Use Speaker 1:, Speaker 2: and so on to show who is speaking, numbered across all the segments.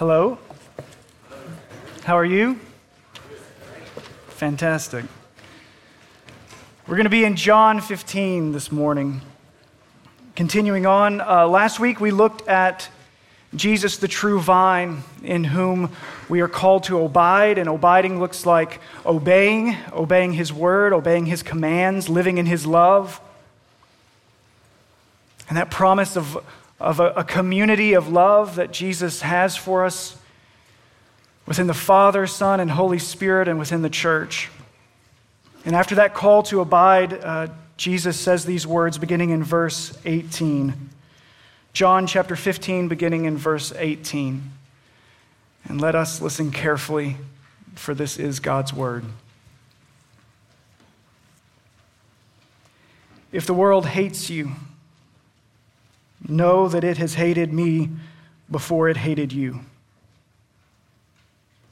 Speaker 1: Hello. How are you? Fantastic. We're going to be in John 15 this morning. Continuing on, uh, last week we looked at Jesus, the true vine, in whom we are called to abide, and abiding looks like obeying, obeying his word, obeying his commands, living in his love. And that promise of, of a, a community of love that Jesus has for us within the Father, Son, and Holy Spirit, and within the church. And after that call to abide, uh, Jesus says these words beginning in verse 18. John chapter 15, beginning in verse 18. And let us listen carefully, for this is God's word. If the world hates you, know that it has hated me before it hated you.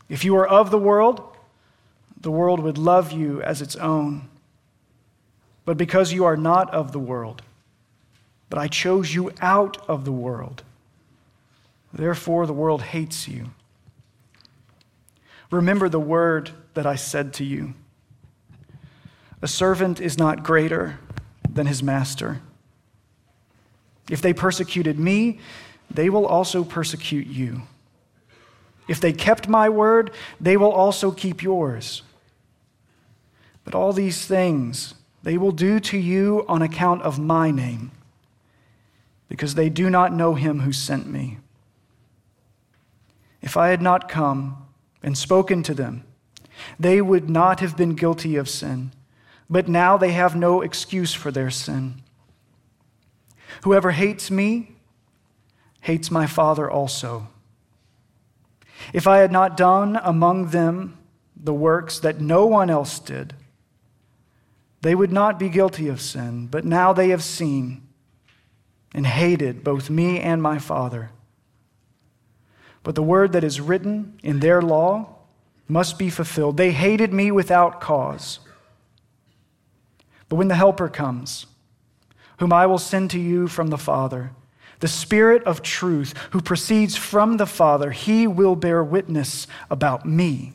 Speaker 1: If you are of the world, the world would love you as its own. But because you are not of the world, but I chose you out of the world, therefore the world hates you. Remember the word that I said to you A servant is not greater than his master. If they persecuted me, they will also persecute you. If they kept my word, they will also keep yours. But all these things they will do to you on account of my name, because they do not know him who sent me. If I had not come and spoken to them, they would not have been guilty of sin, but now they have no excuse for their sin. Whoever hates me hates my Father also. If I had not done among them the works that no one else did, they would not be guilty of sin, but now they have seen and hated both me and my Father. But the word that is written in their law must be fulfilled. They hated me without cause. But when the Helper comes, whom I will send to you from the Father, the Spirit of truth, who proceeds from the Father, he will bear witness about me.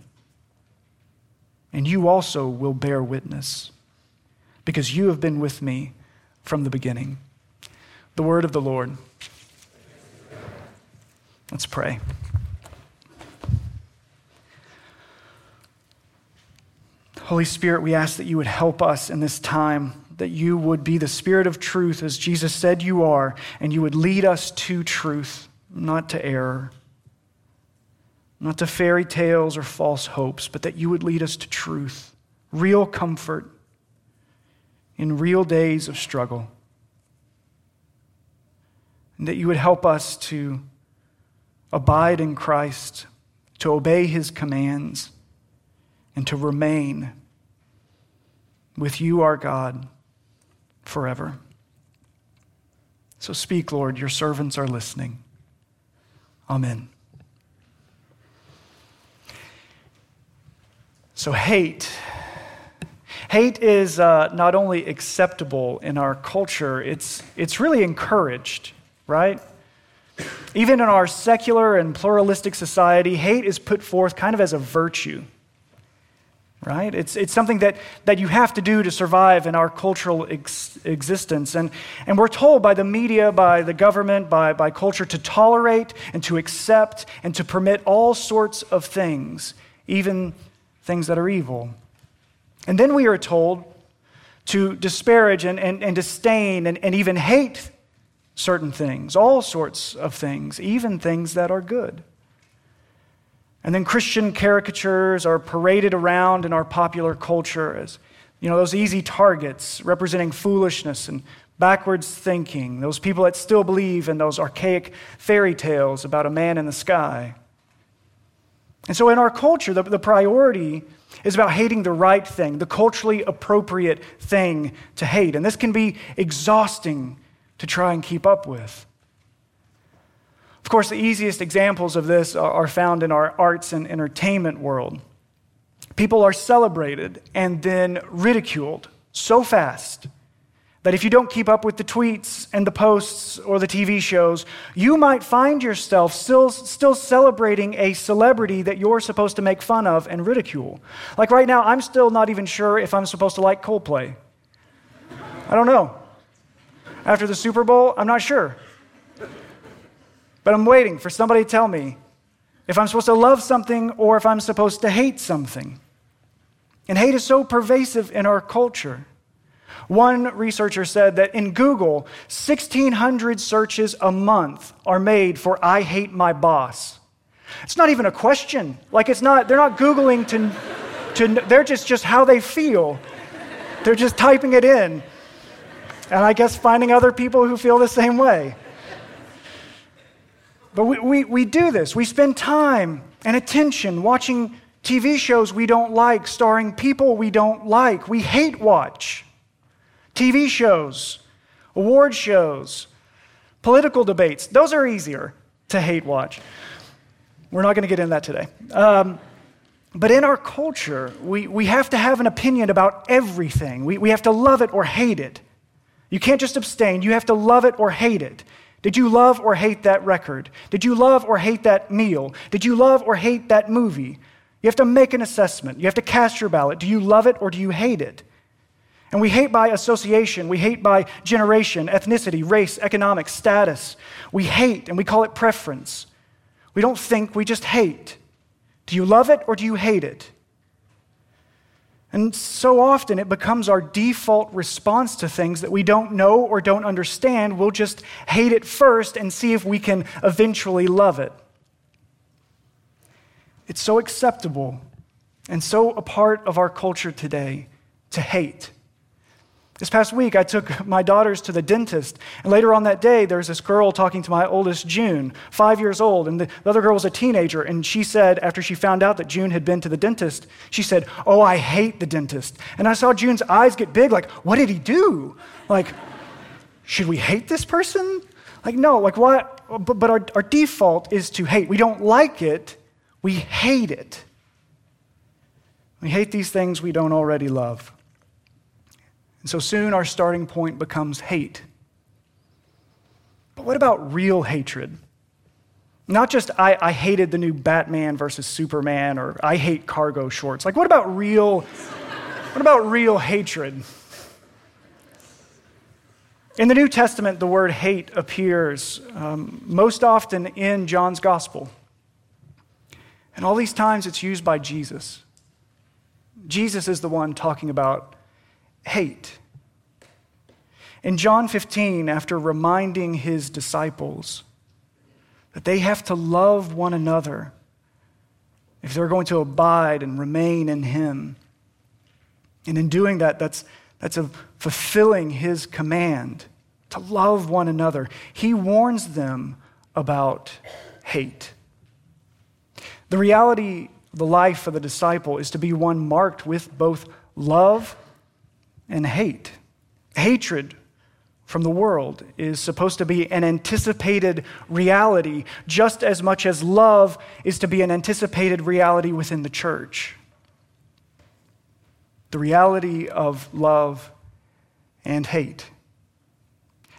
Speaker 1: And you also will bear witness because you have been with me from the beginning. The word of the Lord. Let's pray. Holy Spirit, we ask that you would help us in this time, that you would be the Spirit of truth, as Jesus said you are, and you would lead us to truth, not to error, not to fairy tales or false hopes, but that you would lead us to truth, real comfort, in real days of struggle. And that you would help us to abide in Christ, to obey his commands, and to remain with you, our God, forever. So speak, Lord, your servants are listening. Amen. So, hate Hate is uh, not only acceptable in our culture, it's, it's really encouraged, right? Even in our secular and pluralistic society, hate is put forth kind of as a virtue, right? It's, it's something that, that you have to do to survive in our cultural ex- existence. And, and we're told by the media, by the government, by, by culture to tolerate and to accept and to permit all sorts of things, even things that are evil. And then we are told to disparage and, and, and disdain and, and even hate certain things, all sorts of things, even things that are good. And then Christian caricatures are paraded around in our popular culture as, you know, those easy targets representing foolishness and backwards thinking, those people that still believe in those archaic fairy tales about a man in the sky. And so in our culture, the, the priority is about hating the right thing, the culturally appropriate thing to hate. And this can be exhausting to try and keep up with. Of course, the easiest examples of this are found in our arts and entertainment world. People are celebrated and then ridiculed so fast that if you don't keep up with the tweets and the posts or the TV shows, you might find yourself still, still celebrating a celebrity that you're supposed to make fun of and ridicule. Like right now, I'm still not even sure if I'm supposed to like Coldplay. I don't know. After the Super Bowl, I'm not sure. But I'm waiting for somebody to tell me if I'm supposed to love something or if I'm supposed to hate something. And hate is so pervasive in our culture. One researcher said that in Google, 1,600 searches a month are made for I hate my boss. It's not even a question. Like, it's not, they're not Googling to, to they're just, just how they feel. They're just typing it in. And I guess finding other people who feel the same way. But we, we, we do this. We spend time and attention watching TV shows we don't like, starring people we don't like. We hate watch. TV shows, award shows, political debates, those are easier to hate watch. We're not going to get into that today. Um, but in our culture, we, we have to have an opinion about everything. We, we have to love it or hate it. You can't just abstain, you have to love it or hate it. Did you love or hate that record? Did you love or hate that meal? Did you love or hate that movie? You have to make an assessment. You have to cast your ballot. Do you love it or do you hate it? And we hate by association, we hate by generation, ethnicity, race, economic status. We hate and we call it preference. We don't think, we just hate. Do you love it or do you hate it? And so often it becomes our default response to things that we don't know or don't understand. We'll just hate it first and see if we can eventually love it. It's so acceptable and so a part of our culture today to hate. This past week, I took my daughters to the dentist, and later on that day, there was this girl talking to my oldest, June, five years old, and the, the other girl was a teenager, and she said, after she found out that June had been to the dentist, she said, Oh, I hate the dentist. And I saw June's eyes get big, like, What did he do? Like, should we hate this person? Like, no, like, what? But, but our, our default is to hate. We don't like it, we hate it. We hate these things we don't already love. And so soon our starting point becomes hate. But what about real hatred? Not just I, I, hated the new Batman versus Superman or I hate cargo shorts. Like what about real what about real hatred? In the New Testament, the word hate appears um, most often in John's gospel. And all these times it's used by Jesus. Jesus is the one talking about hate. In John 15, after reminding his disciples that they have to love one another if they're going to abide and remain in him, and in doing that, that's, that's fulfilling his command to love one another. He warns them about hate. The reality the life of the disciple is to be one marked with both love and hate. Hatred from the world is supposed to be an anticipated reality, just as much as love is to be an anticipated reality within the church. The reality of love and hate.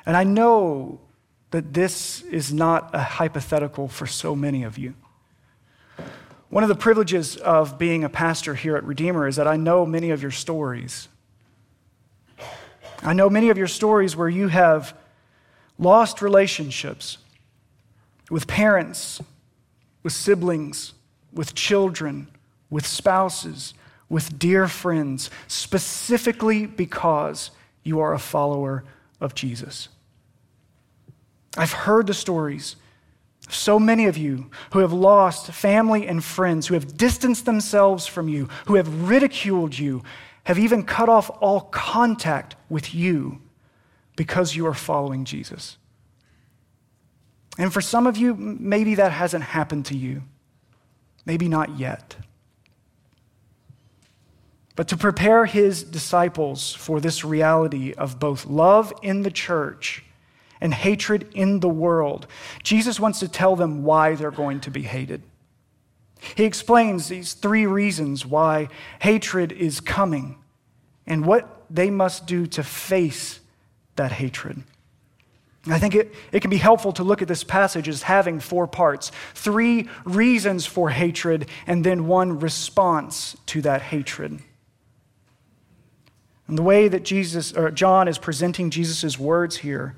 Speaker 1: And I know that this is not a hypothetical for so many of you. One of the privileges of being a pastor here at Redeemer is that I know many of your stories. I know many of your stories where you have lost relationships with parents, with siblings, with children, with spouses, with dear friends, specifically because you are a follower of Jesus. I've heard the stories of so many of you who have lost family and friends, who have distanced themselves from you, who have ridiculed you, have even cut off all contact with you because you are following Jesus. And for some of you, maybe that hasn't happened to you. Maybe not yet. But to prepare his disciples for this reality of both love in the church and hatred in the world, Jesus wants to tell them why they're going to be hated. He explains these three reasons why hatred is coming and what they must do to face that hatred. I think it, it can be helpful to look at this passage as having four parts three reasons for hatred, and then one response to that hatred. And the way that Jesus, or John is presenting Jesus' words here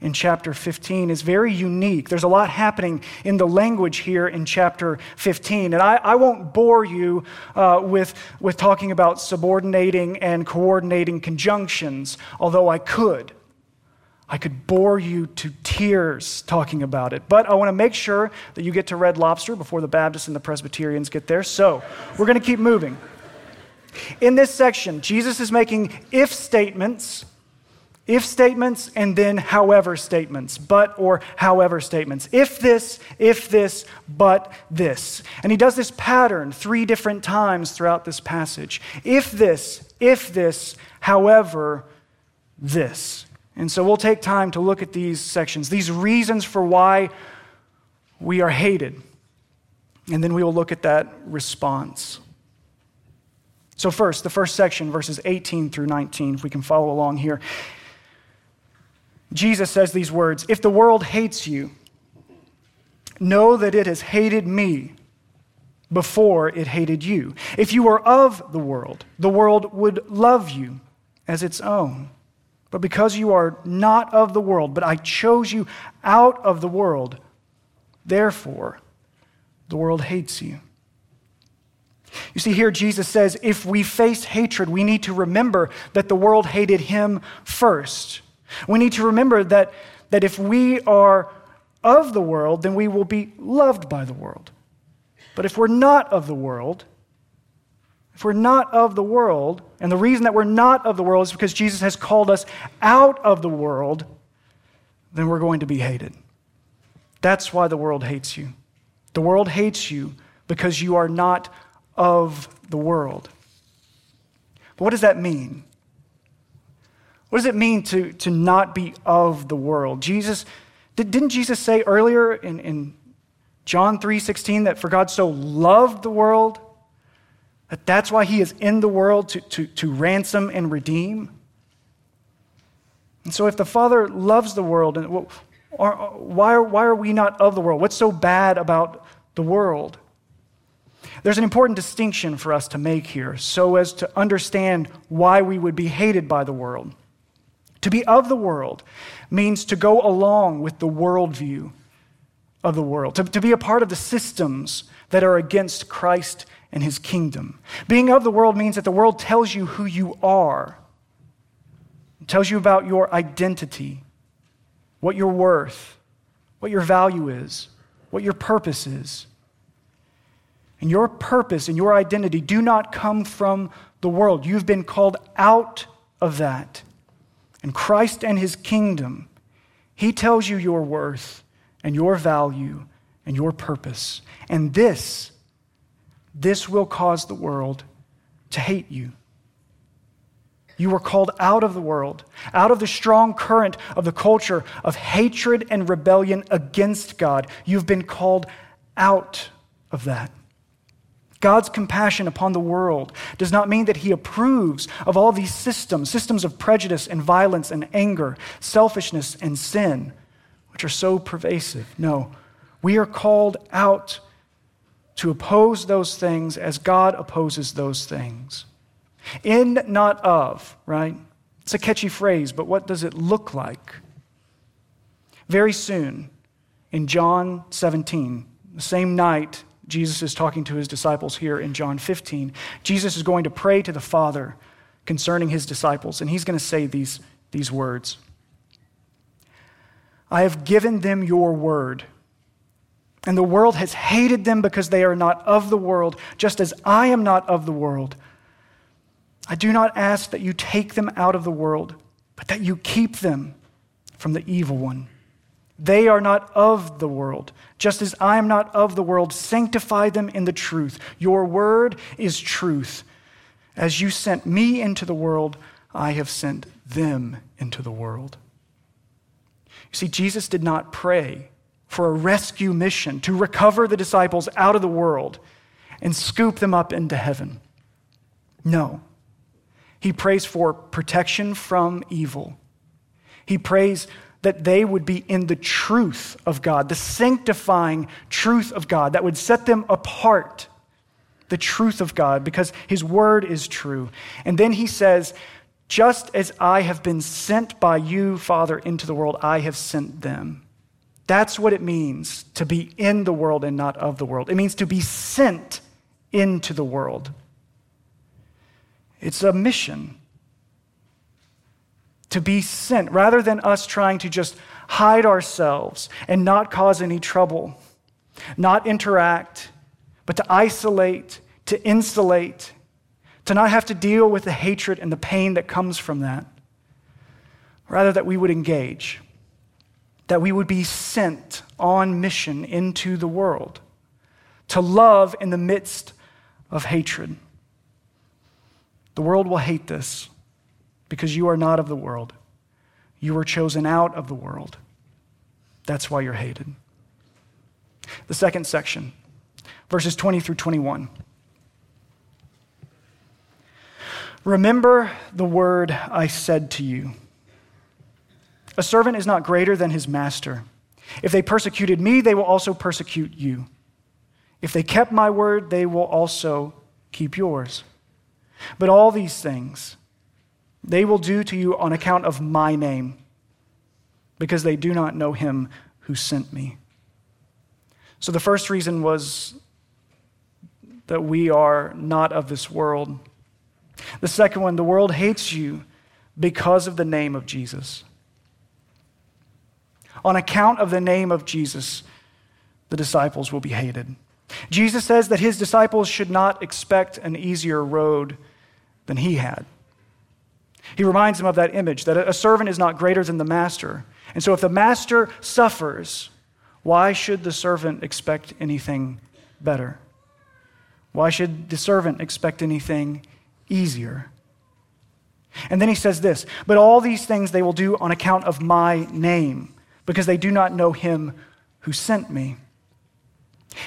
Speaker 1: in chapter 15 is very unique. There's a lot happening in the language here in chapter 15. And I, I won't bore you uh, with, with talking about subordinating and coordinating conjunctions, although I could. I could bore you to tears talking about it. But I want to make sure that you get to Red Lobster before the Baptists and the Presbyterians get there. So we're going to keep moving. In this section, Jesus is making if statements, if statements, and then however statements, but or however statements. If this, if this, but this. And he does this pattern three different times throughout this passage. If this, if this, however, this. And so we'll take time to look at these sections, these reasons for why we are hated. And then we will look at that response. So, first, the first section, verses 18 through 19, if we can follow along here. Jesus says these words If the world hates you, know that it has hated me before it hated you. If you were of the world, the world would love you as its own. But because you are not of the world, but I chose you out of the world, therefore the world hates you. You see, here Jesus says if we face hatred, we need to remember that the world hated him first. We need to remember that, that if we are of the world, then we will be loved by the world. But if we're not of the world, if we're not of the world, and the reason that we're not of the world is because Jesus has called us out of the world, then we're going to be hated. That's why the world hates you. The world hates you because you are not of the world. But what does that mean? What does it mean to, to not be of the world? Jesus, did, didn't Jesus say earlier in, in John 3.16 that for God so loved the world that that's why he is in the world to, to, to ransom and redeem. And so, if the Father loves the world, and why, why are we not of the world? What's so bad about the world? There's an important distinction for us to make here so as to understand why we would be hated by the world. To be of the world means to go along with the worldview of the world, to, to be a part of the systems that are against Christ and his kingdom. Being of the world means that the world tells you who you are, it tells you about your identity, what you're worth, what your value is, what your purpose is. And your purpose and your identity do not come from the world. You've been called out of that. And Christ and his kingdom, he tells you your worth and your value and your purpose. And this this will cause the world to hate you. You were called out of the world, out of the strong current of the culture of hatred and rebellion against God. You've been called out of that. God's compassion upon the world does not mean that he approves of all these systems, systems of prejudice and violence and anger, selfishness and sin, which are so pervasive. No, we are called out to oppose those things as God opposes those things. In, not of, right? It's a catchy phrase, but what does it look like? Very soon, in John 17, the same night Jesus is talking to his disciples here in John 15, Jesus is going to pray to the Father concerning his disciples, and he's going to say these, these words I have given them your word and the world has hated them because they are not of the world, just as I am not of the world. I do not ask that you take them out of the world, but that you keep them from the evil one. They are not of the world, just as I am not of the world. Sanctify them in the truth. Your word is truth. As you sent me into the world, I have sent them into the world. You see, Jesus did not pray for a rescue mission to recover the disciples out of the world and scoop them up into heaven. No. He prays for protection from evil. He prays that they would be in the truth of God, the sanctifying truth of God that would set them apart, the truth of God, because His word is true. And then He says, Just as I have been sent by you, Father, into the world, I have sent them. That's what it means to be in the world and not of the world. It means to be sent into the world. It's a mission to be sent rather than us trying to just hide ourselves and not cause any trouble, not interact, but to isolate, to insulate, to not have to deal with the hatred and the pain that comes from that. Rather, that we would engage, that we would be sent on mission into the world to love in the midst of hatred. The world will hate this because you are not of the world. You were chosen out of the world. That's why you're hated. The second section, verses 20 through 21. Remember the word I said to you. A servant is not greater than his master. If they persecuted me, they will also persecute you. If they kept my word, they will also keep yours. But all these things, they will do to you on account of my name, because they do not know him who sent me. So the first reason was that we are not of this world. The second one, the world hates you because of the name of Jesus. On account of the name of Jesus, the disciples will be hated. Jesus says that his disciples should not expect an easier road than he had. He reminds them of that image that a servant is not greater than the master. And so, if the master suffers, why should the servant expect anything better? Why should the servant expect anything easier? And then he says this But all these things they will do on account of my name, because they do not know him who sent me.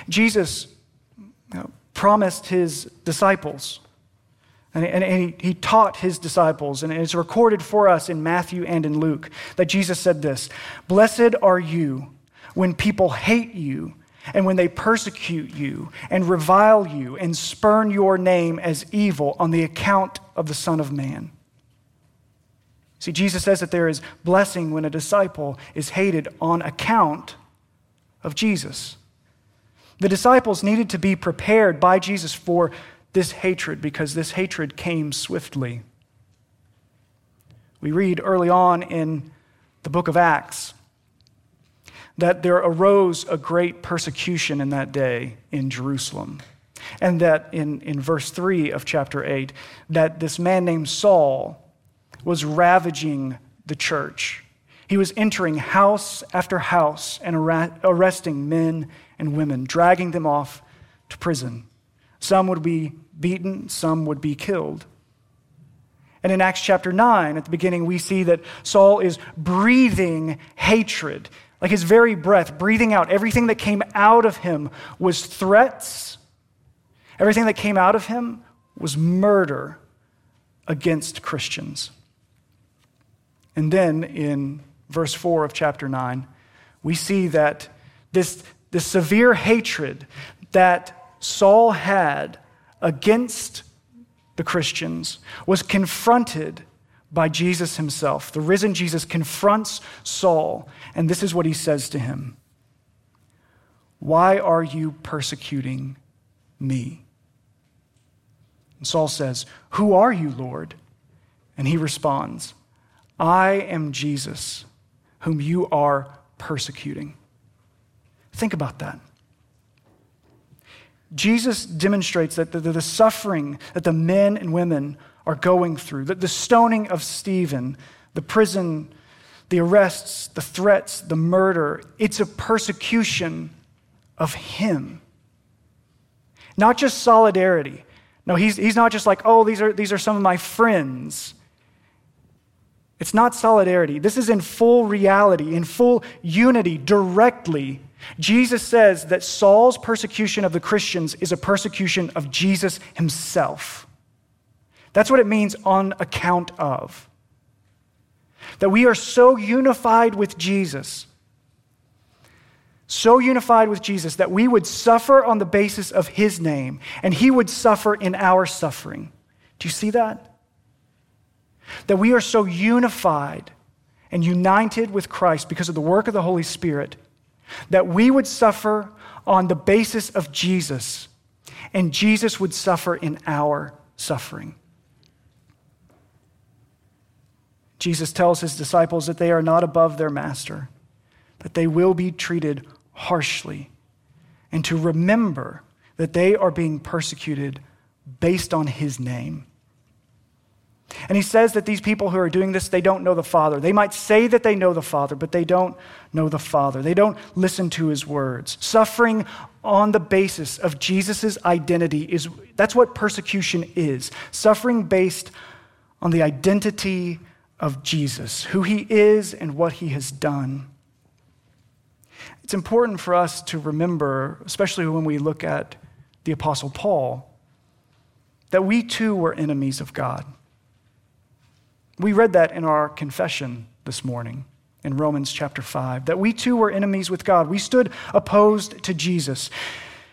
Speaker 1: Jesus promised his disciples and, and, and he, he taught his disciples, and it's recorded for us in Matthew and in Luke that Jesus said this Blessed are you when people hate you and when they persecute you and revile you and spurn your name as evil on the account of the Son of Man. See, Jesus says that there is blessing when a disciple is hated on account of Jesus. The disciples needed to be prepared by Jesus for this hatred because this hatred came swiftly. We read early on in the book of Acts that there arose a great persecution in that day in Jerusalem. And that in, in verse 3 of chapter 8, that this man named Saul was ravaging the church. He was entering house after house and arresting men and women, dragging them off to prison. Some would be beaten, some would be killed. And in Acts chapter 9, at the beginning, we see that Saul is breathing hatred, like his very breath, breathing out. Everything that came out of him was threats. Everything that came out of him was murder against Christians. And then in verse 4 of chapter 9, we see that this, this severe hatred that Saul had against the Christians was confronted by Jesus himself. The risen Jesus confronts Saul, and this is what he says to him Why are you persecuting me? And Saul says, Who are you, Lord? And he responds, I am Jesus, whom you are persecuting. Think about that. Jesus demonstrates that the, the, suffering that the men and women are going through, that the stoning of Stephen, the prison, the arrests, the threats, the murder, it's a persecution of him. Not just solidarity. No, he's, he's not just like, oh, these are, these are some of my friends. It's not solidarity. This is in full reality, in full unity, directly Jesus says that Saul's persecution of the Christians is a persecution of Jesus himself. That's what it means on account of. That we are so unified with Jesus, so unified with Jesus that we would suffer on the basis of his name and he would suffer in our suffering. Do you see that? That we are so unified and united with Christ because of the work of the Holy Spirit that we would suffer on the basis of Jesus and Jesus would suffer in our suffering. Jesus tells his disciples that they are not above their master, that they will be treated harshly, and to remember that they are being persecuted based on his name. And he says that these people who are doing this, they don't know the Father. They might say that they know the Father, but they don't know the Father. They don't listen to his words. Suffering on the basis of Jesus' identity is that's what persecution is. Suffering based on the identity of Jesus, who he is and what he has done. It's important for us to remember, especially when we look at the Apostle Paul, that we too were enemies of God. We read that in our confession this morning in Romans chapter 5, that we too were enemies with God. We stood opposed to Jesus.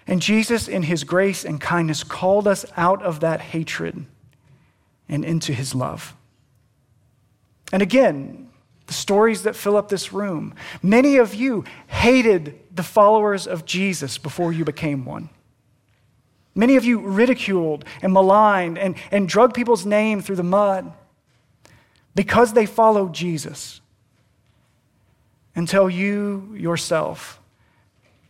Speaker 1: And Jesus, in his grace and kindness, called us out of that hatred and into his love. And again, the stories that fill up this room. Many of you hated the followers of Jesus before you became one. Many of you ridiculed and maligned and, and drug people's name through the mud because they followed Jesus until you yourself,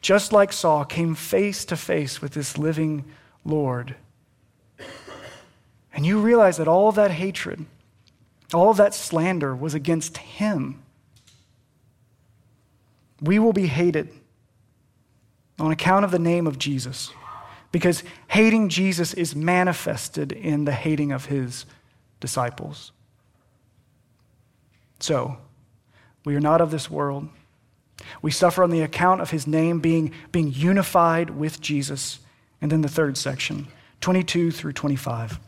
Speaker 1: just like Saul, came face to face with this living Lord. And you realize that all of that hatred, all of that slander was against him. We will be hated on account of the name of Jesus because hating Jesus is manifested in the hating of his disciples. So, we are not of this world. We suffer on the account of his name being, being unified with Jesus. And then the third section, 22 through 25.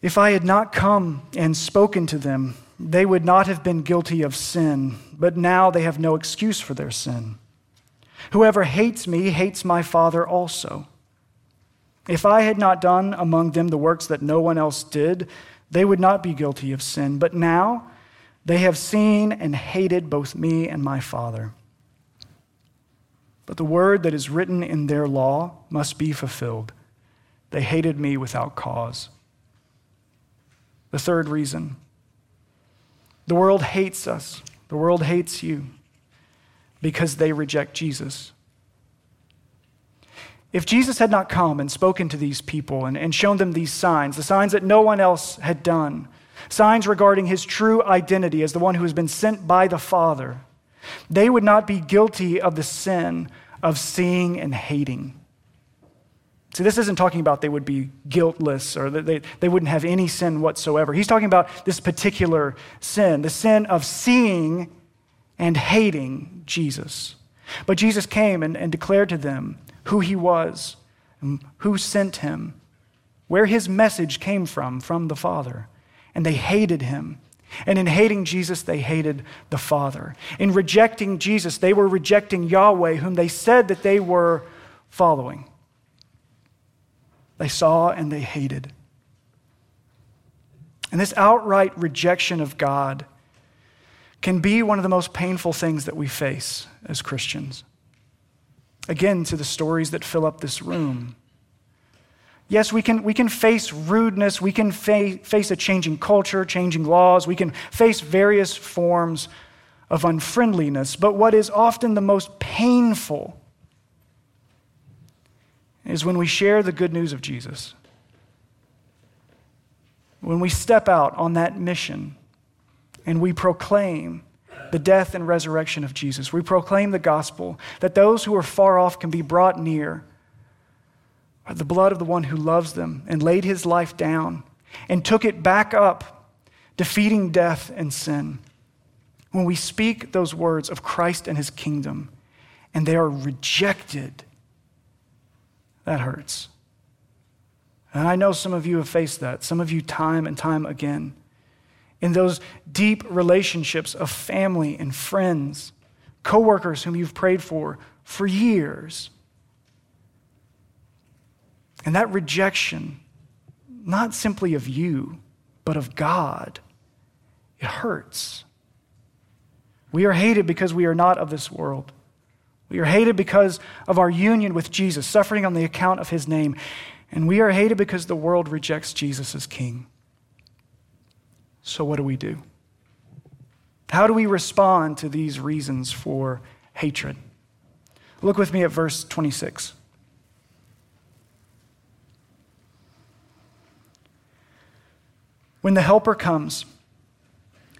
Speaker 1: If I had not come and spoken to them, they would not have been guilty of sin, but now they have no excuse for their sin. Whoever hates me hates my Father also. If I had not done among them the works that no one else did, they would not be guilty of sin. But now they have seen and hated both me and my Father. But the word that is written in their law must be fulfilled. They hated me without cause. The third reason the world hates us, the world hates you because they reject Jesus. If Jesus had not come and spoken to these people and, and shown them these signs, the signs that no one else had done, signs regarding his true identity as the one who has been sent by the Father, they would not be guilty of the sin of seeing and hating. See, this isn't talking about they would be guiltless or that they, they wouldn't have any sin whatsoever. He's talking about this particular sin, the sin of seeing and hating Jesus. But Jesus came and, and declared to them who he was, who sent him, where his message came from, from the Father. And they hated him. And in hating Jesus, they hated the Father. In rejecting Jesus, they were rejecting Yahweh, whom they said that they were following. They saw and they hated. And this outright rejection of God can be one of the most painful things that we face as Christians. Again, to the stories that fill up this room. Yes, we can, we can face rudeness, we can fa- face a changing culture, changing laws, we can face various forms of unfriendliness, but what is often the most painful is when we share the good news of Jesus. When we step out on that mission and we proclaim the death and resurrection of Jesus. We proclaim the gospel that those who are far off can be brought near by the blood of the one who loves them and laid his life down and took it back up, defeating death and sin. When we speak those words of Christ and his kingdom and they are rejected, that hurts. And I know some of you have faced that, some of you time and time again. In those deep relationships of family and friends, coworkers whom you've prayed for for years. And that rejection, not simply of you, but of God, it hurts. We are hated because we are not of this world. We are hated because of our union with Jesus, suffering on the account of his name. And we are hated because the world rejects Jesus as king. So, what do we do? How do we respond to these reasons for hatred? Look with me at verse 26. When the Helper comes,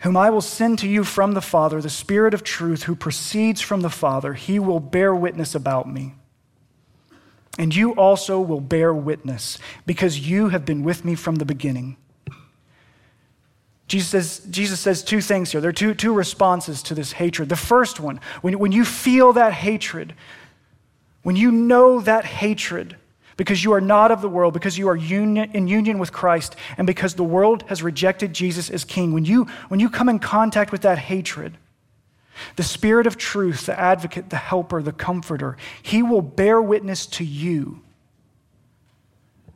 Speaker 1: whom I will send to you from the Father, the Spirit of truth who proceeds from the Father, he will bear witness about me. And you also will bear witness, because you have been with me from the beginning. Jesus says, Jesus says two things here. There are two, two responses to this hatred. The first one, when, when you feel that hatred, when you know that hatred, because you are not of the world, because you are union, in union with Christ, and because the world has rejected Jesus as king, when you, when you come in contact with that hatred, the Spirit of truth, the advocate, the helper, the comforter, he will bear witness to you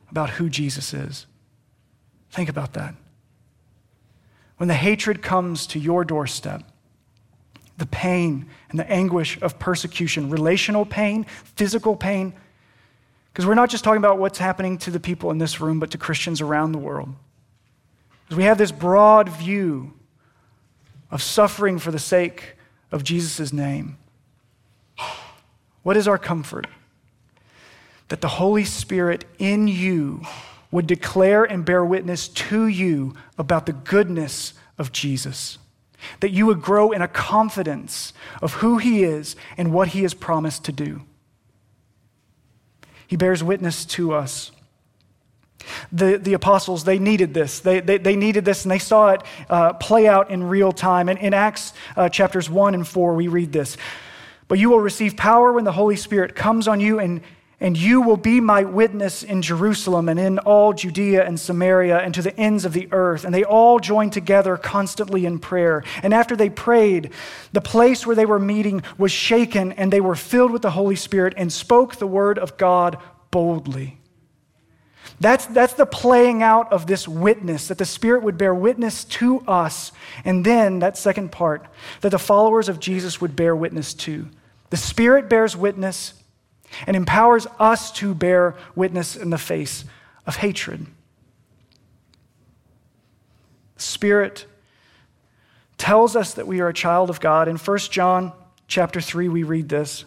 Speaker 1: about who Jesus is. Think about that. When the hatred comes to your doorstep, the pain and the anguish of persecution, relational pain, physical pain, because we're not just talking about what's happening to the people in this room, but to Christians around the world. Because we have this broad view of suffering for the sake of Jesus' name. What is our comfort? That the Holy Spirit in you would declare and bear witness to you about the goodness of Jesus. That you would grow in a confidence of who He is and what He has promised to do. He bears witness to us. The, the apostles, they needed this. They, they, they needed this, and they saw it uh, play out in real time. And in Acts uh, chapters 1 and 4, we read this But you will receive power when the Holy Spirit comes on you, and and you will be my witness in Jerusalem and in all Judea and Samaria and to the ends of the earth. And they all joined together constantly in prayer. And after they prayed, the place where they were meeting was shaken, and they were filled with the Holy Spirit and spoke the word of God boldly. That's, that's the playing out of this witness, that the Spirit would bear witness to us. And then, that second part, that the followers of Jesus would bear witness to. The Spirit bears witness and empowers us to bear witness in the face of hatred. Spirit tells us that we are a child of God. In 1 John chapter 3 we read this.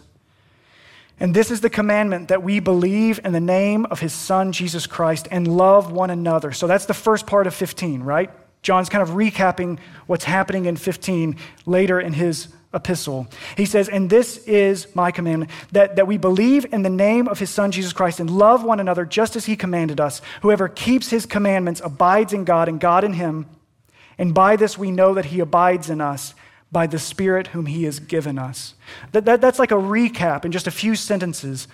Speaker 1: And this is the commandment that we believe in the name of his son Jesus Christ and love one another. So that's the first part of 15, right? John's kind of recapping what's happening in 15 later in his epistle. He says, And this is my commandment, that, that we believe in the name of his Son, Jesus Christ, and love one another just as he commanded us. Whoever keeps his commandments abides in God, and God in him. And by this we know that he abides in us, by the Spirit whom he has given us. That, that, that's like a recap in just a few sentences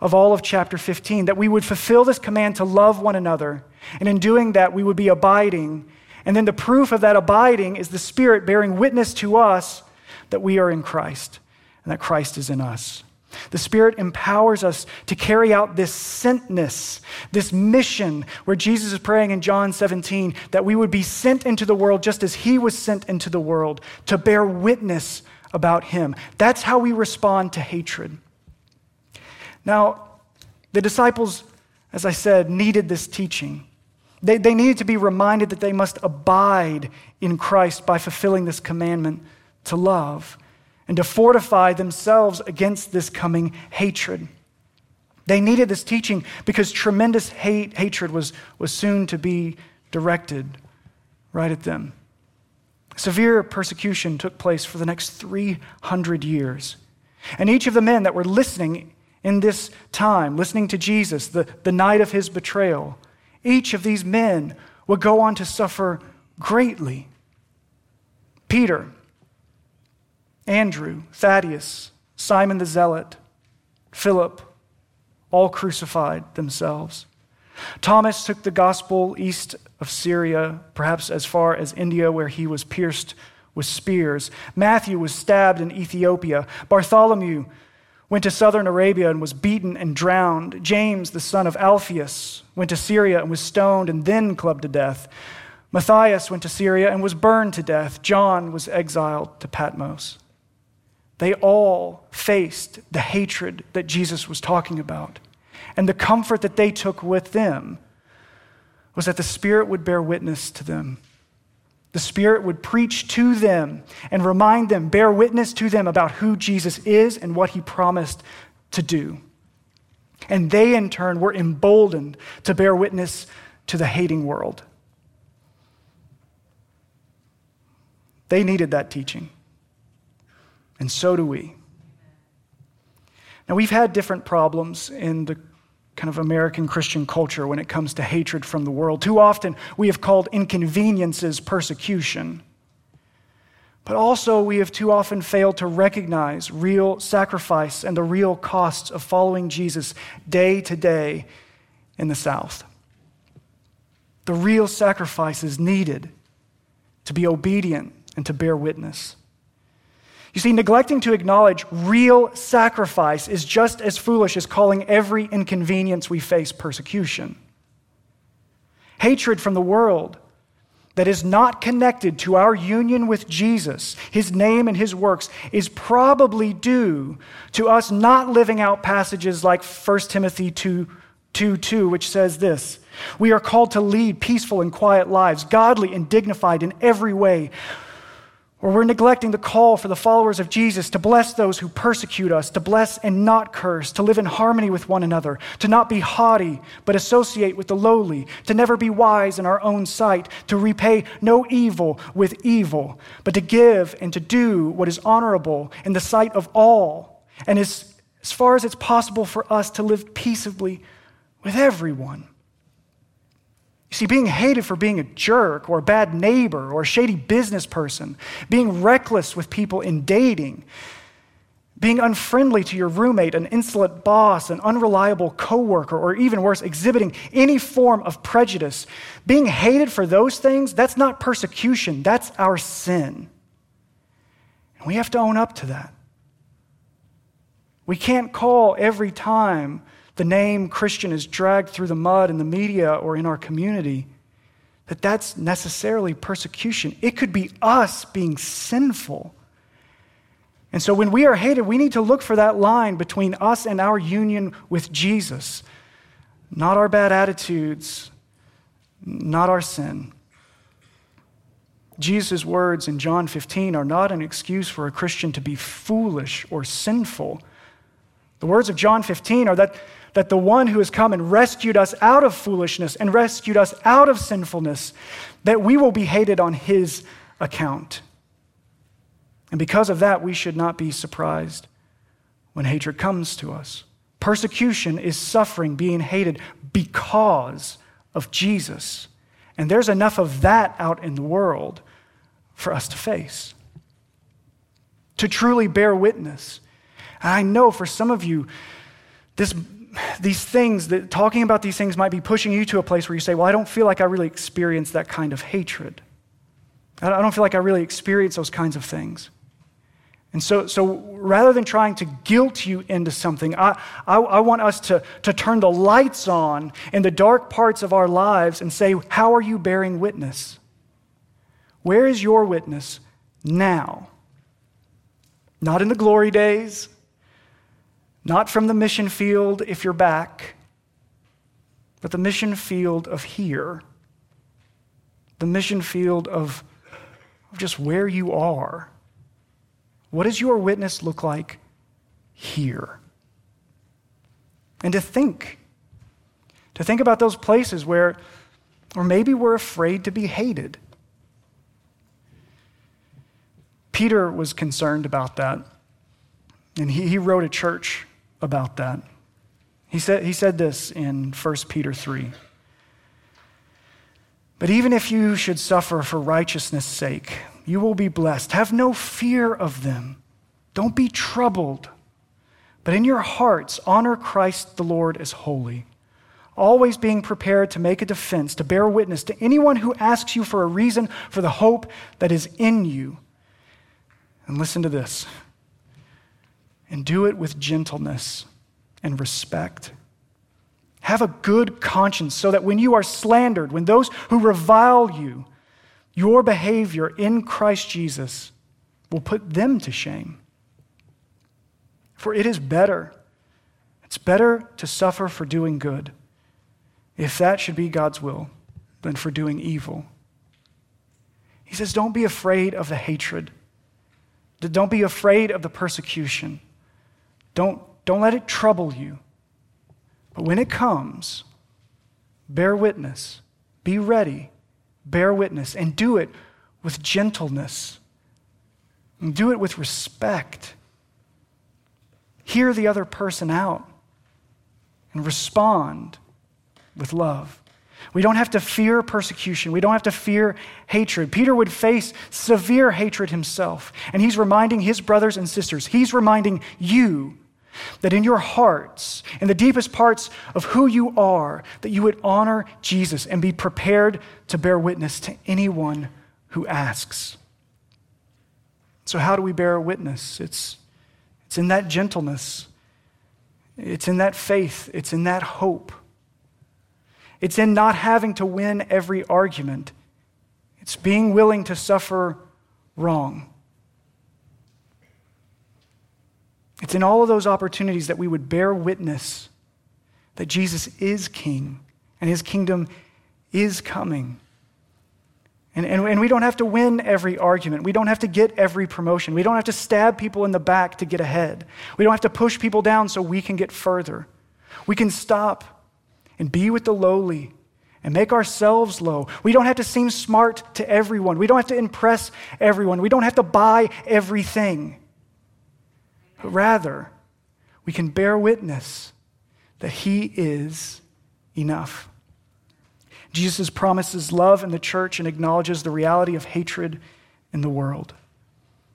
Speaker 1: of all of chapter 15, that we would fulfill this command to love one another. And in doing that, we would be abiding. And then the proof of that abiding is the Spirit bearing witness to us that we are in Christ and that Christ is in us. The Spirit empowers us to carry out this sentness, this mission, where Jesus is praying in John 17 that we would be sent into the world just as He was sent into the world to bear witness about Him. That's how we respond to hatred. Now, the disciples, as I said, needed this teaching. They, they needed to be reminded that they must abide in Christ by fulfilling this commandment to love and to fortify themselves against this coming hatred. They needed this teaching because tremendous hate, hatred was, was soon to be directed right at them. Severe persecution took place for the next 300 years. And each of the men that were listening in this time, listening to Jesus, the, the night of his betrayal, each of these men would go on to suffer greatly. Peter, Andrew, Thaddeus, Simon the Zealot, Philip, all crucified themselves. Thomas took the gospel east of Syria, perhaps as far as India, where he was pierced with spears. Matthew was stabbed in Ethiopia. Bartholomew went to southern Arabia and was beaten and drowned. James, the son of Alphaeus, went to Syria and was stoned and then clubbed to death. Matthias went to Syria and was burned to death. John was exiled to Patmos. They all faced the hatred that Jesus was talking about. And the comfort that they took with them was that the Spirit would bear witness to them. The Spirit would preach to them and remind them, bear witness to them about who Jesus is and what he promised to do. And they, in turn, were emboldened to bear witness to the hating world. They needed that teaching. And so do we. Now, we've had different problems in the kind of American Christian culture when it comes to hatred from the world. Too often we have called inconveniences persecution. But also, we have too often failed to recognize real sacrifice and the real costs of following Jesus day to day in the South. The real sacrifice is needed to be obedient and to bear witness. You see, neglecting to acknowledge real sacrifice is just as foolish as calling every inconvenience we face persecution. Hatred from the world that is not connected to our union with Jesus, his name and his works, is probably due to us not living out passages like 1 Timothy 2 2, 2 which says this We are called to lead peaceful and quiet lives, godly and dignified in every way or we're neglecting the call for the followers of Jesus to bless those who persecute us, to bless and not curse, to live in harmony with one another, to not be haughty, but associate with the lowly, to never be wise in our own sight, to repay no evil with evil, but to give and to do what is honorable in the sight of all, and as, as far as it's possible for us to live peaceably with everyone. You see, being hated for being a jerk or a bad neighbor or a shady business person, being reckless with people in dating, being unfriendly to your roommate, an insolent boss, an unreliable coworker, or even worse, exhibiting any form of prejudice, being hated for those things, that's not persecution, that's our sin. And we have to own up to that. We can't call every time the name Christian is dragged through the mud in the media or in our community, that that's necessarily persecution. It could be us being sinful. And so when we are hated, we need to look for that line between us and our union with Jesus, not our bad attitudes, not our sin. Jesus' words in John 15 are not an excuse for a Christian to be foolish or sinful. The words of John 15 are that that the one who has come and rescued us out of foolishness and rescued us out of sinfulness, that we will be hated on his account. And because of that, we should not be surprised when hatred comes to us. Persecution is suffering, being hated because of Jesus. And there's enough of that out in the world for us to face, to truly bear witness. And I know for some of you, this these things, that talking about these things might be pushing you to a place where you say, Well, I don't feel like I really experience that kind of hatred. I don't feel like I really experience those kinds of things. And so, so rather than trying to guilt you into something, I, I, I, want us to, to turn the lights on in the dark parts of our lives and say, How are you bearing witness? Where is your witness now? Not in the glory days, not from the mission field if you're back, but the mission field of here. The mission field of, just where you are. What does your witness look like here? And to think, to think about those places where, or maybe we're afraid to be hated. Peter was concerned about that. And he, he wrote a church about that. He said, he said this in 1 Peter 3. But even if you should suffer for righteousness' sake, you will be blessed. Have no fear of them. Don't be troubled. But in your hearts, honor Christ the Lord as holy always being prepared to make a defense, to bear witness to anyone who asks you for a reason for the hope that is in you. And listen to this and do it with gentleness and respect. Have a good conscience so that when you are slandered, when those who revile you, your behavior in Christ Jesus will put them to shame. For it is better, it's better to suffer for doing good, if that should be God's will, than for doing evil. He says, Don't be afraid of the hatred. Don't be afraid of the persecution. Don't, don't let it trouble you. But when it comes, bear witness, be ready, bear witness, and do it with gentleness, and do it with respect. Hear the other person out and respond with love. We don't have to fear persecution. We don't have to fear hatred. Peter would face severe hatred himself. And he's reminding his brothers and sisters, he's reminding you that in your hearts, in the deepest parts of who you are, that you would honor Jesus and be prepared to bear witness to anyone who asks. So, how do we bear witness? It's, it's in that gentleness, it's in that faith, it's in that hope. It's in not having to win every argument. It's being willing to suffer wrong. It's in all of those opportunities that we would bear witness that Jesus is King and his kingdom is coming. And, and, and we don't have to win every argument. We don't have to get every promotion. We don't have to stab people in the back to get ahead. We don't have to push people down so we can get further. We can stop and be with the lowly and make ourselves low. We don't have to seem smart to everyone. We don't have to impress everyone. We don't have to buy everything. But rather, we can bear witness that He is enough. Jesus promises love in the church and acknowledges the reality of hatred in the world.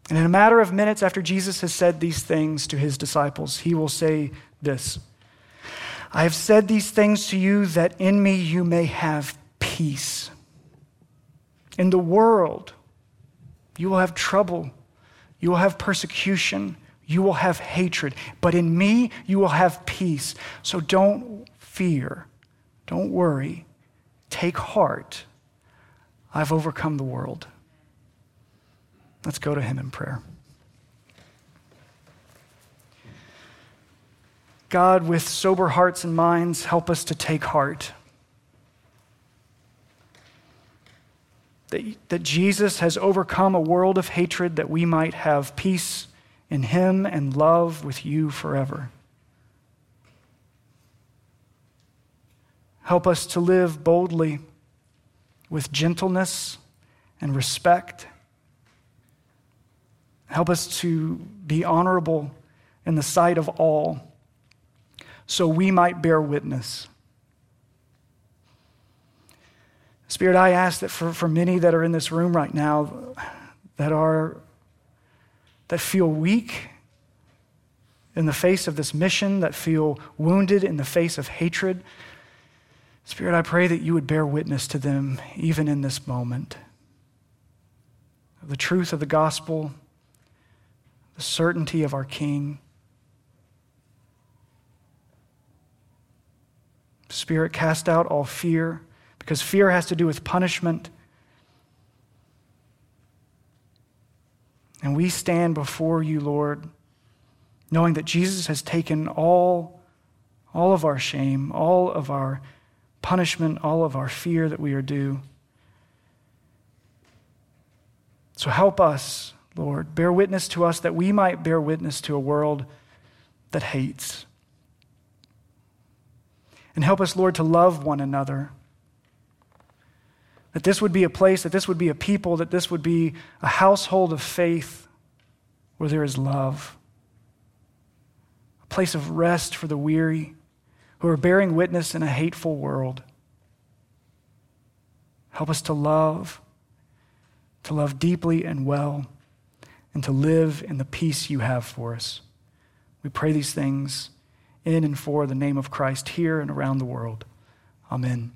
Speaker 1: And in a matter of minutes after Jesus has said these things to his disciples, he will say this I have said these things to you that in me you may have peace. In the world, you will have trouble, you will have persecution, you will have hatred, but in me you will have peace. So don't fear, don't worry, take heart. I've overcome the world. Let's go to him in prayer. God, with sober hearts and minds, help us to take heart. That, that Jesus has overcome a world of hatred that we might have peace in Him and love with you forever. Help us to live boldly with gentleness and respect. Help us to be honorable in the sight of all so we might bear witness. Spirit, I ask that for, for many that are in this room right now that are that feel weak in the face of this mission, that feel wounded in the face of hatred. Spirit, I pray that you would bear witness to them even in this moment. The truth of the gospel, the certainty of our King. Spirit, cast out all fear, because fear has to do with punishment. And we stand before you, Lord, knowing that Jesus has taken all, all of our shame, all of our punishment, all of our fear that we are due. So help us, Lord. Bear witness to us that we might bear witness to a world that hates. And help us, Lord, to love one another. That this would be a place, that this would be a people, that this would be a household of faith where there is love. A place of rest for the weary who are bearing witness in a hateful world. Help us to love, to love deeply and well, and to live in the peace you have for us. We pray these things in and for the name of Christ here and around the world. Amen.